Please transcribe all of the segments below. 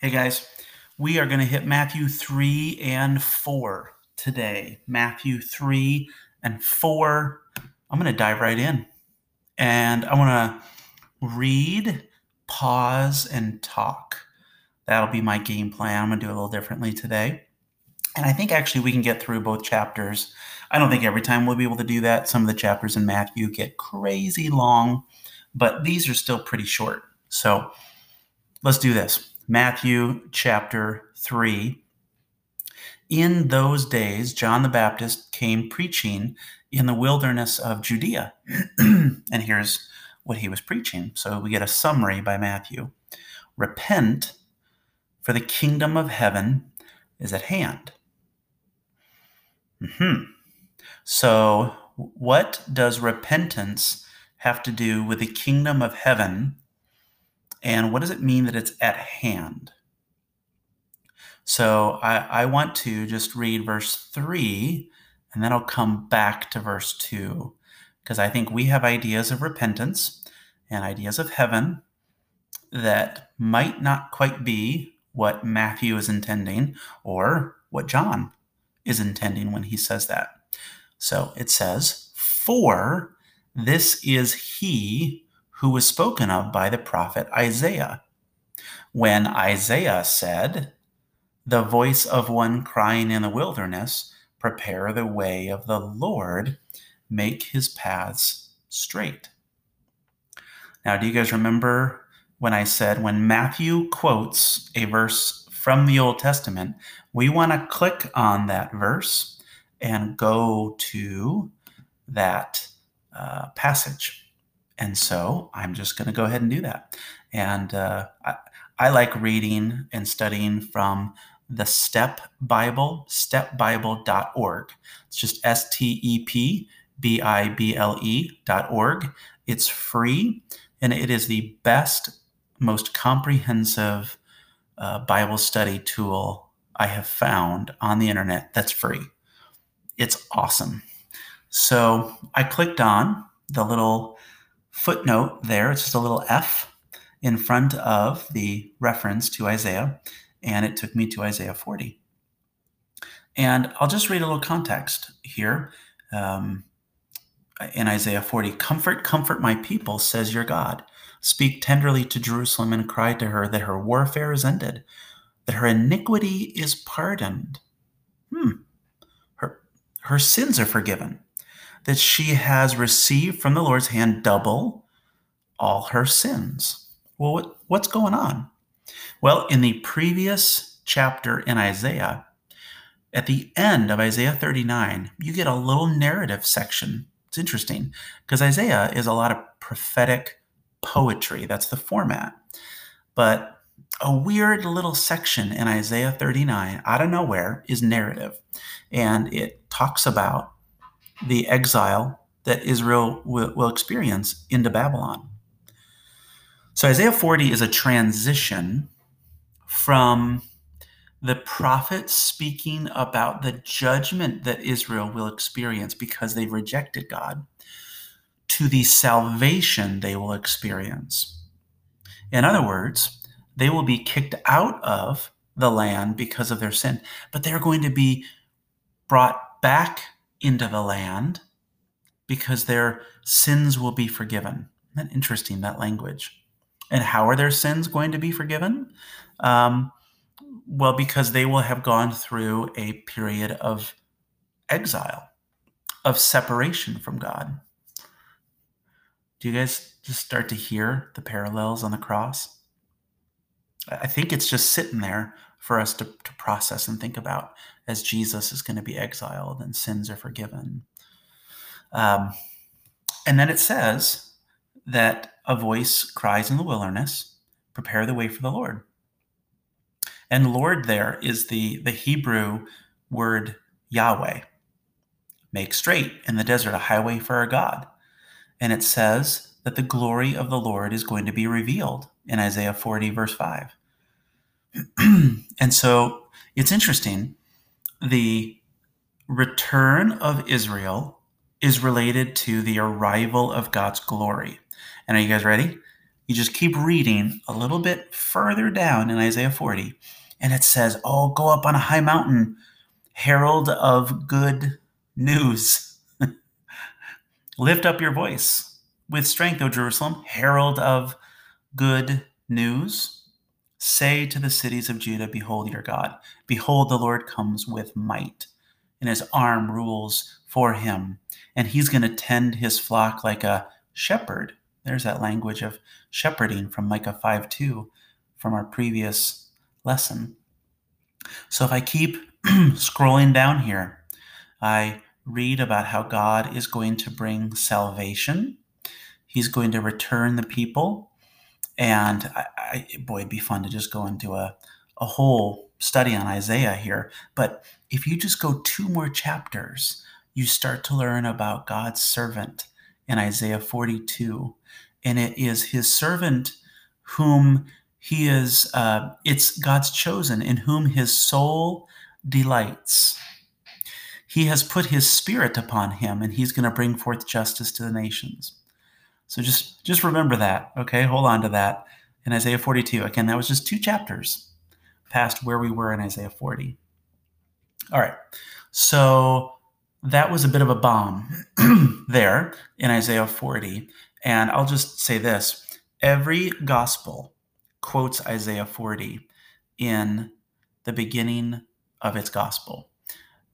Hey guys, we are going to hit Matthew 3 and 4 today. Matthew 3 and 4. I'm going to dive right in. And I want to read, pause, and talk. That'll be my game plan. I'm going to do it a little differently today. And I think actually we can get through both chapters. I don't think every time we'll be able to do that. Some of the chapters in Matthew get crazy long, but these are still pretty short. So let's do this. Matthew chapter 3. In those days, John the Baptist came preaching in the wilderness of Judea. and here's what he was preaching. So we get a summary by Matthew Repent, for the kingdom of heaven is at hand. hmm So, what does repentance have to do with the kingdom of heaven and what does it mean that it's at hand? So I, I want to just read verse 3, and then I'll come back to verse 2, because I think we have ideas of repentance and ideas of heaven that might not quite be what Matthew is intending or what John is intending when he says that. So it says, For this is he who was spoken of by the prophet Isaiah. When Isaiah said, The voice of one crying in the wilderness, Prepare the way of the Lord, make his paths straight. Now, do you guys remember when I said when Matthew quotes a verse from the Old Testament, we want to click on that verse and go to that uh, passage. And so I'm just going to go ahead and do that. And uh, I, I like reading and studying from the Step Bible, stepbible.org. It's just S T E P B I B L E.org. It's free and it is the best, most comprehensive uh, Bible study tool I have found on the internet that's free. It's awesome. So I clicked on the little footnote there. It's just a little F in front of the reference to Isaiah, and it took me to Isaiah 40. And I'll just read a little context here. Um, in Isaiah 40, comfort, comfort my people, says your God. Speak tenderly to Jerusalem and cry to her that her warfare is ended, that her iniquity is pardoned. Hmm. Her, her sins are forgiven that she has received from the Lord's hand double all her sins. Well, what, what's going on? Well, in the previous chapter in Isaiah, at the end of Isaiah 39, you get a little narrative section. It's interesting because Isaiah is a lot of prophetic poetry. That's the format. But a weird little section in Isaiah 39 out of nowhere is narrative. And it talks about the exile that Israel will, will experience into Babylon. So Isaiah 40 is a transition from the prophet speaking about the judgment that Israel will experience because they've rejected God to the salvation they will experience. In other words, they will be kicked out of the land because of their sin, but they're going to be brought back into the land because their sins will be forgiven. Isn't that interesting, that language? And how are their sins going to be forgiven? Um, well, because they will have gone through a period of exile, of separation from God. Do you guys just start to hear the parallels on the cross? I think it's just sitting there for us to, to process and think about as Jesus is going to be exiled and sins are forgiven. Um, and then it says that a voice cries in the wilderness, prepare the way for the Lord. And Lord there is the, the Hebrew word Yahweh. Make straight in the desert a highway for our God. And it says that the glory of the Lord is going to be revealed in Isaiah 40, verse 5. and so it's interesting. The return of Israel is related to the arrival of God's glory. And are you guys ready? you just keep reading a little bit further down in Isaiah 40, and it says, Oh, go up on a high mountain, herald of good news. Lift up your voice with strength, O Jerusalem, herald of good news. Say to the cities of Judah, Behold your God. Behold, the Lord comes with might, and his arm rules for him. And he's going to tend his flock like a shepherd. There's that language of shepherding from Micah 5 2 from our previous lesson. So if I keep scrolling down here, I read about how God is going to bring salvation. He's going to return the people. And I, I, boy, it'd be fun to just go into a, a whole study on Isaiah here. But if you just go two more chapters, you start to learn about God's servant in Isaiah 42. And it is his servant whom he is, uh, it's God's chosen, in whom his soul delights. He has put his spirit upon him, and he's going to bring forth justice to the nations. So just just remember that, okay? Hold on to that. In Isaiah 42, again, that was just two chapters past where we were in Isaiah 40. All right. So that was a bit of a bomb there in Isaiah 40. And I'll just say this every gospel quotes Isaiah 40 in the beginning of its gospel.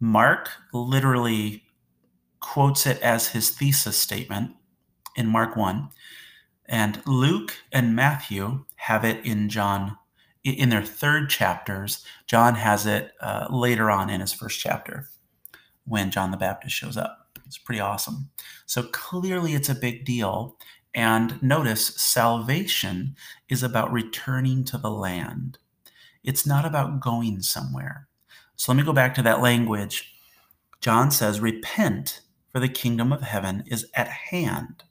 Mark literally quotes it as his thesis statement in Mark 1. And Luke and Matthew have it in John, in their third chapters. John has it uh, later on in his first chapter when John the Baptist shows up. It's pretty awesome. So clearly, it's a big deal. And notice salvation is about returning to the land, it's not about going somewhere. So let me go back to that language. John says, Repent, for the kingdom of heaven is at hand.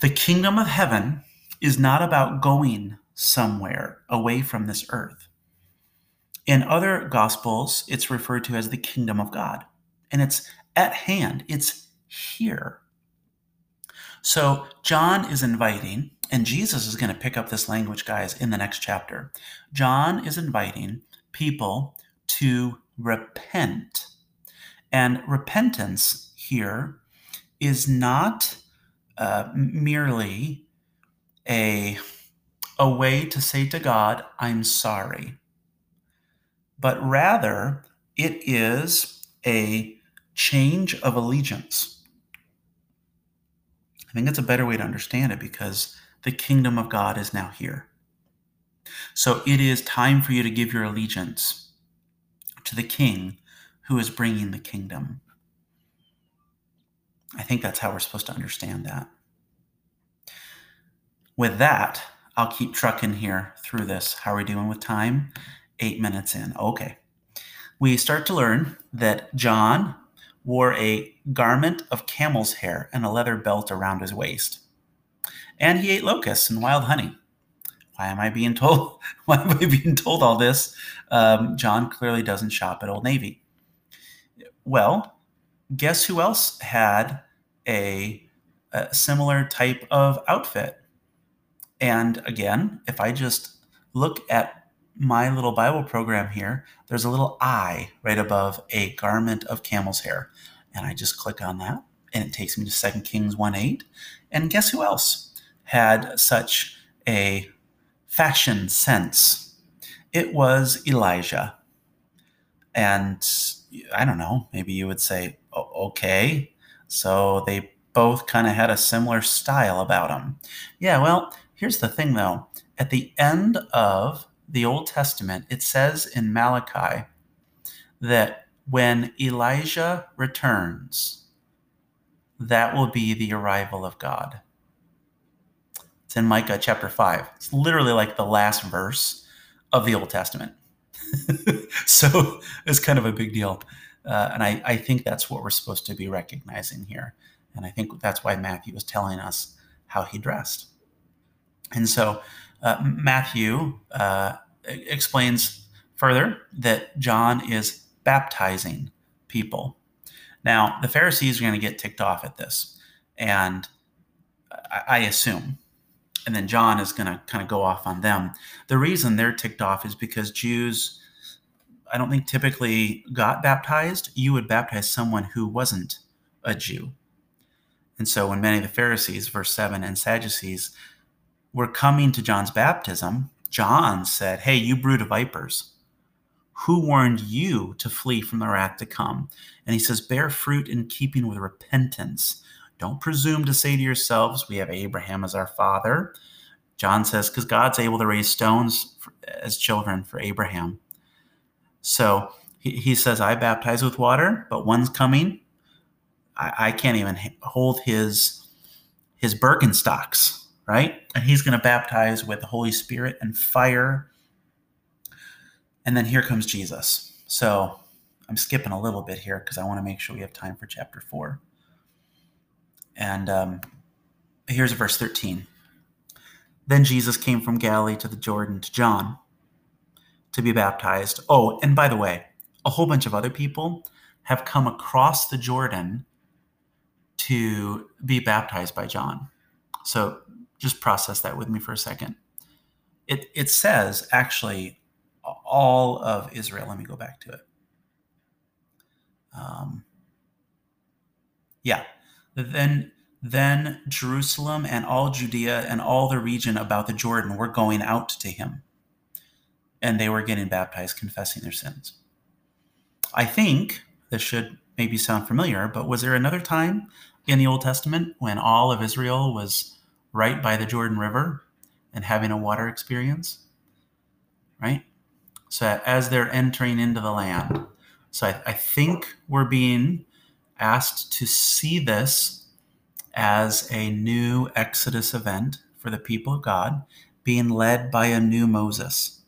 The kingdom of heaven is not about going somewhere away from this earth. In other gospels, it's referred to as the kingdom of God, and it's at hand, it's here. So, John is inviting, and Jesus is going to pick up this language, guys, in the next chapter. John is inviting people to repent. And repentance here is not uh, merely a, a way to say to God, I'm sorry but rather it is a change of allegiance. I think that's a better way to understand it because the kingdom of God is now here. So it is time for you to give your allegiance to the king who is bringing the kingdom. I think that's how we're supposed to understand that. With that, I'll keep trucking here through this. How are we doing with time? eight minutes in. Okay. We start to learn that John wore a garment of camel's hair and a leather belt around his waist. And he ate locusts and wild honey. Why am I being told? Why am I being told all this? Um, John clearly doesn't shop at Old Navy. Well, guess who else had a, a similar type of outfit? And again, if I just look at my little Bible program here, there's a little eye right above a garment of camel's hair. And I just click on that and it takes me to 2 Kings 1 8. And guess who else had such a fashion sense? It was Elijah. And I don't know, maybe you would say, okay, so they both kind of had a similar style about them. Yeah, well, here's the thing though. At the end of the Old Testament, it says in Malachi that when Elijah returns, that will be the arrival of God. It's in Micah chapter 5. It's literally like the last verse of the Old Testament. so it's kind of a big deal. Uh, and I, I think that's what we're supposed to be recognizing here. And I think that's why Matthew was telling us how he dressed. And so uh, Matthew uh, explains further that John is baptizing people. Now, the Pharisees are going to get ticked off at this. And I, I assume, and then John is going to kind of go off on them. The reason they're ticked off is because Jews, I don't think typically got baptized. You would baptize someone who wasn't a Jew. And so when many of the Pharisees, verse 7, and Sadducees were coming to John's baptism, John said, Hey, you brood of vipers, who warned you to flee from the wrath to come? And he says, Bear fruit in keeping with repentance. Don't presume to say to yourselves, We have Abraham as our father. John says, Because God's able to raise stones for, as children for Abraham. So he, he says, I baptize with water, but one's coming. I, I can't even hold his his Birkenstocks, right? And he's going to baptize with the Holy Spirit and fire. And then here comes Jesus. So I'm skipping a little bit here because I want to make sure we have time for chapter four. And um, here's verse 13. Then Jesus came from Galilee to the Jordan to John to be baptized. Oh, and by the way, a whole bunch of other people have come across the Jordan to be baptized by John. So just process that with me for a second. It, it says actually all of Israel. Let me go back to it. Um, yeah, then then Jerusalem and all Judea and all the region about the Jordan were going out to him. And they were getting baptized, confessing their sins. I think this should maybe sound familiar, but was there another time in the Old Testament when all of Israel was right by the Jordan River and having a water experience? Right? So as they're entering into the land. So I, I think we're being asked to see this as a new Exodus event for the people of God, being led by a new Moses,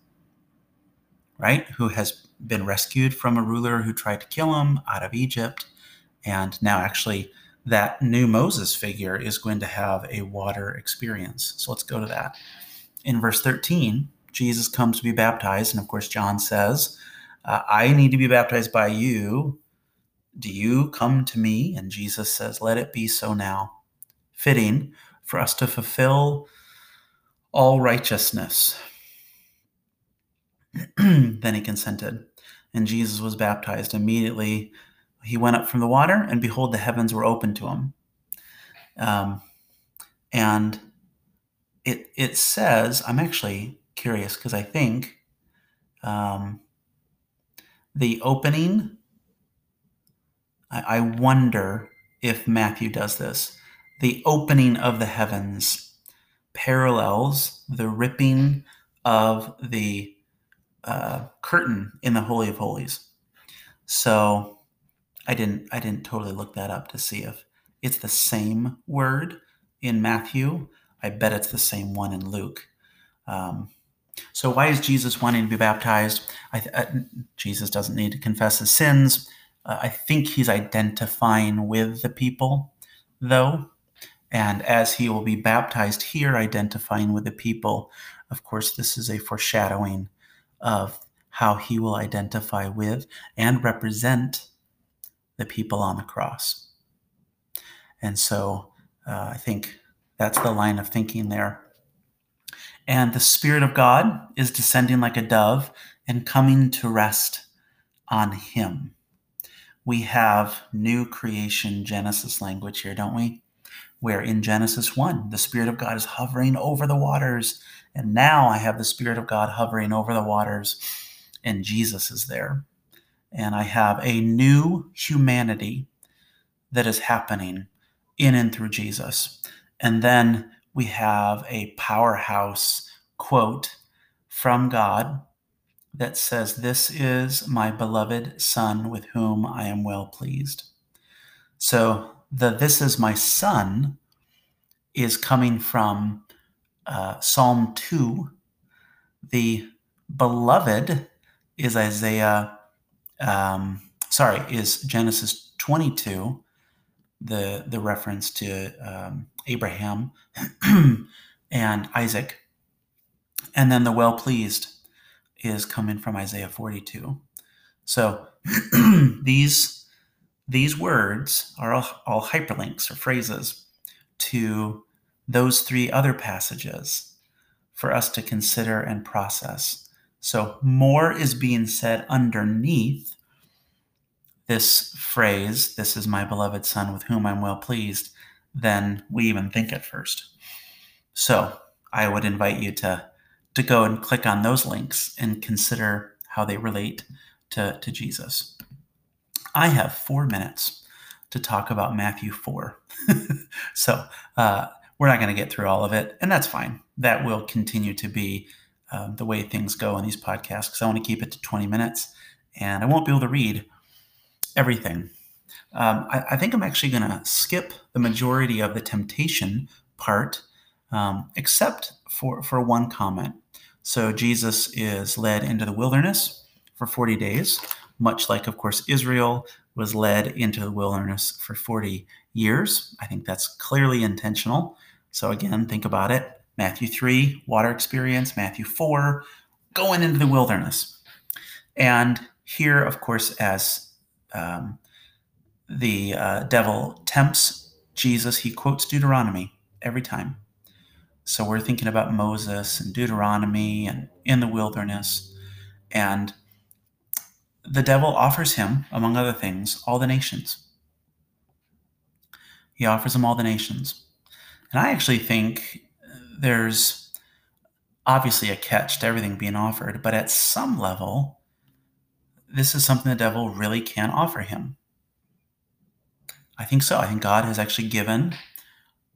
right? Who has been rescued from a ruler who tried to kill him out of Egypt. And now, actually, that new Moses figure is going to have a water experience. So let's go to that. In verse 13, Jesus comes to be baptized. And of course, John says, uh, I need to be baptized by you, do you come to me? And Jesus says, Let it be so now. Fitting for us to fulfill all righteousness. then he consented, and Jesus was baptized. Immediately he went up from the water, and behold, the heavens were opened to him. Um, and it, it says, I'm actually curious because I think um, the opening I, wonder if Matthew does this. The opening of the heavens parallels the ripping of the uh, curtain in the Holy of Holies. So I didn't I didn't totally look that up to see if it's the same word in Matthew. I bet it's the same one in Luke. Um, so why is Jesus wanting to be baptized? I, uh, Jesus doesn't need to confess his sins. Uh, I think he's identifying with the people, though. And as he will be baptized here, identifying with the people, of course, this is a foreshadowing of how he will identify with and represent the people on the cross. And so uh, I think that's the line of thinking there. And the Spirit of God is descending like a dove and coming to rest on him we have new creation Genesis language here, don't we? Where in Genesis 1, the Spirit of God is hovering over the waters. And now I have the Spirit of God hovering over the waters, and Jesus is there. And I have a new humanity that is happening in and through Jesus. And then we have a powerhouse quote from God that says, This is my beloved Son with whom I am well pleased. So the This is my Son is coming from uh, Psalm 2. The beloved is Isaiah, um, sorry, is Genesis 22, the, the reference to um, Abraham and Isaac. And then the well pleased is coming from Isaiah 42. So these these words are all, all, hyperlinks or phrases to those three other passages for us to consider and process. So, more is being said underneath this phrase, This is my beloved Son with whom I'm well pleased, than we even think at first. So, I would invite you to, to go and click on those links and consider how they relate to, to Jesus. I have four minutes to talk about Matthew 4. so uh, we're not going to get through all of it, and that's fine. That will continue to be um, the way things go in these podcasts because I want to keep it to 20 minutes and I won't be able to read everything. Um, I, I, think I'm actually going to skip the majority of the temptation part, um, except for, for one comment. So Jesus is led into the wilderness for 40 days, much like, of course, Israel was led into the wilderness for 40 years. I think that's clearly intentional. So, again, think about it Matthew 3, water experience, Matthew 4, going into the wilderness. And here, of course, as um, the uh, devil tempts Jesus, he quotes Deuteronomy every time. So we're thinking about Moses and Deuteronomy and in the wilderness. And the devil offers him, among other things, all the nations. He offers him all the nations. And I actually think there's obviously a catch to everything being offered, but at some level, this is something the devil really can't offer him. I think so. I think God has actually given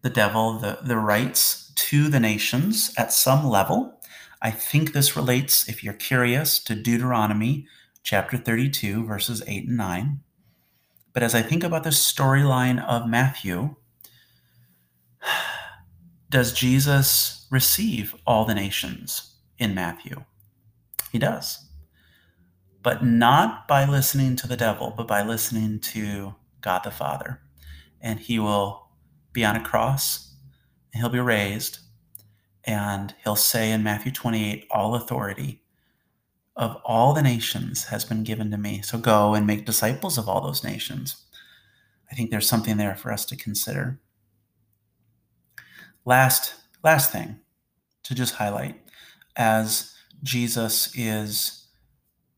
the devil the, the rights to the nations at some level. I think this relates, if you're curious, to Deuteronomy chapter 32, verses 8 and 9. But as I think about the storyline of Matthew, does Jesus receive all the nations in Matthew? He does. But not by listening to the devil, but by listening to God the Father. And he will be on a cross, and he'll be raised, and he'll say in Matthew 28, All authority of all the nations has been given to me. So go and make disciples of all those nations. I think there's something there for us to consider. Last, last thing to just highlight as Jesus is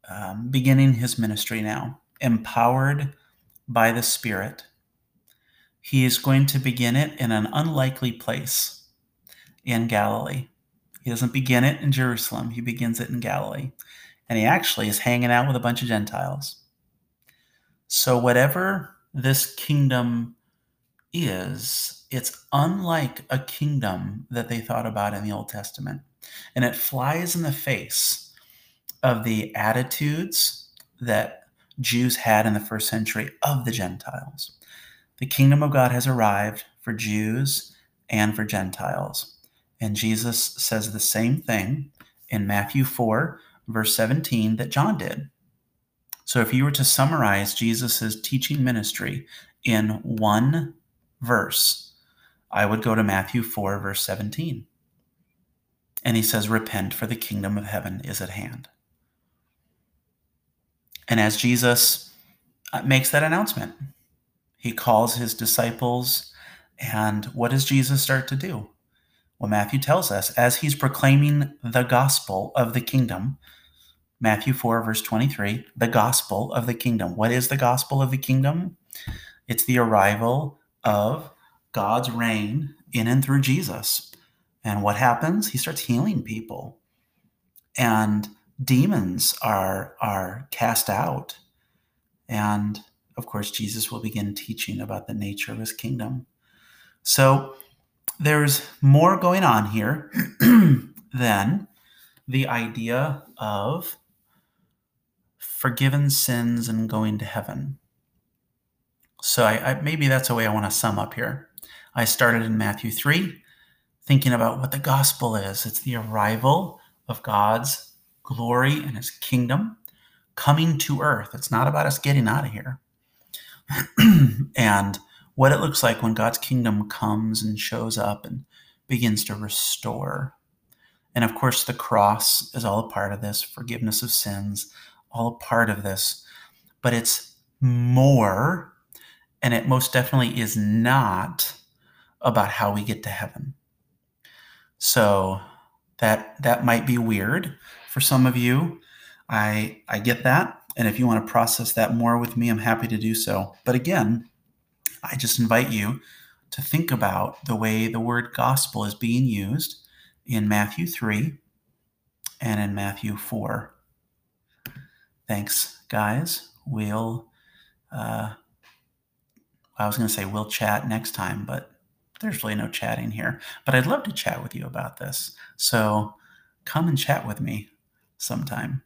um, beginning his ministry now, empowered by the Spirit, he is going to begin it in an unlikely place in Galilee. He doesn't begin it in Jerusalem, he begins it in Galilee. And he actually is hanging out with a bunch of Gentiles. So, whatever this kingdom is it's unlike a kingdom that they thought about in the Old Testament. And it flies in the face of the attitudes that Jews had in the first century of the Gentiles. The kingdom of God has arrived for Jews and for Gentiles. And Jesus says the same thing in Matthew 4, verse 17, that John did. So if you were to summarize Jesus' teaching ministry in one verse, I would go to Matthew 4, verse 17. And he says, Repent, for the kingdom of heaven is at hand. And as Jesus uh, makes that announcement, he calls his disciples. And what does Jesus start to do? Well, Matthew tells us as he's proclaiming the gospel of the kingdom, Matthew 4, verse 23, the gospel of the kingdom. What is the gospel of the kingdom? It's the arrival of God's reign in and through Jesus. And what happens? He starts healing people. And demons are are cast out. And of course, Jesus will begin teaching about the nature of his kingdom. So there's more going on here than the idea of forgiven sins and going to heaven. So I, I, maybe that's a way I want to sum up here. I started in Matthew 3, thinking about what the gospel is it's the arrival of God's glory and his kingdom coming to earth. It's not about us getting out of here. and what it looks like when God's kingdom comes and shows up and begins to restore. And of course, the cross is all a part of this forgiveness of sins, all a part of this. But it's more and it most definitely is not about how we get to heaven. So that that might be weird for some of you. I I get that. And if you want to process that more with me, I'm happy to do so. But again, I just invite you to think about the way the word gospel is being used in Matthew 3 and in Matthew 4. Thanks, guys. We'll, uh, I was going to say we'll chat next time, but there's really no chatting here. But I'd love to chat with you about this. So come and chat with me sometime.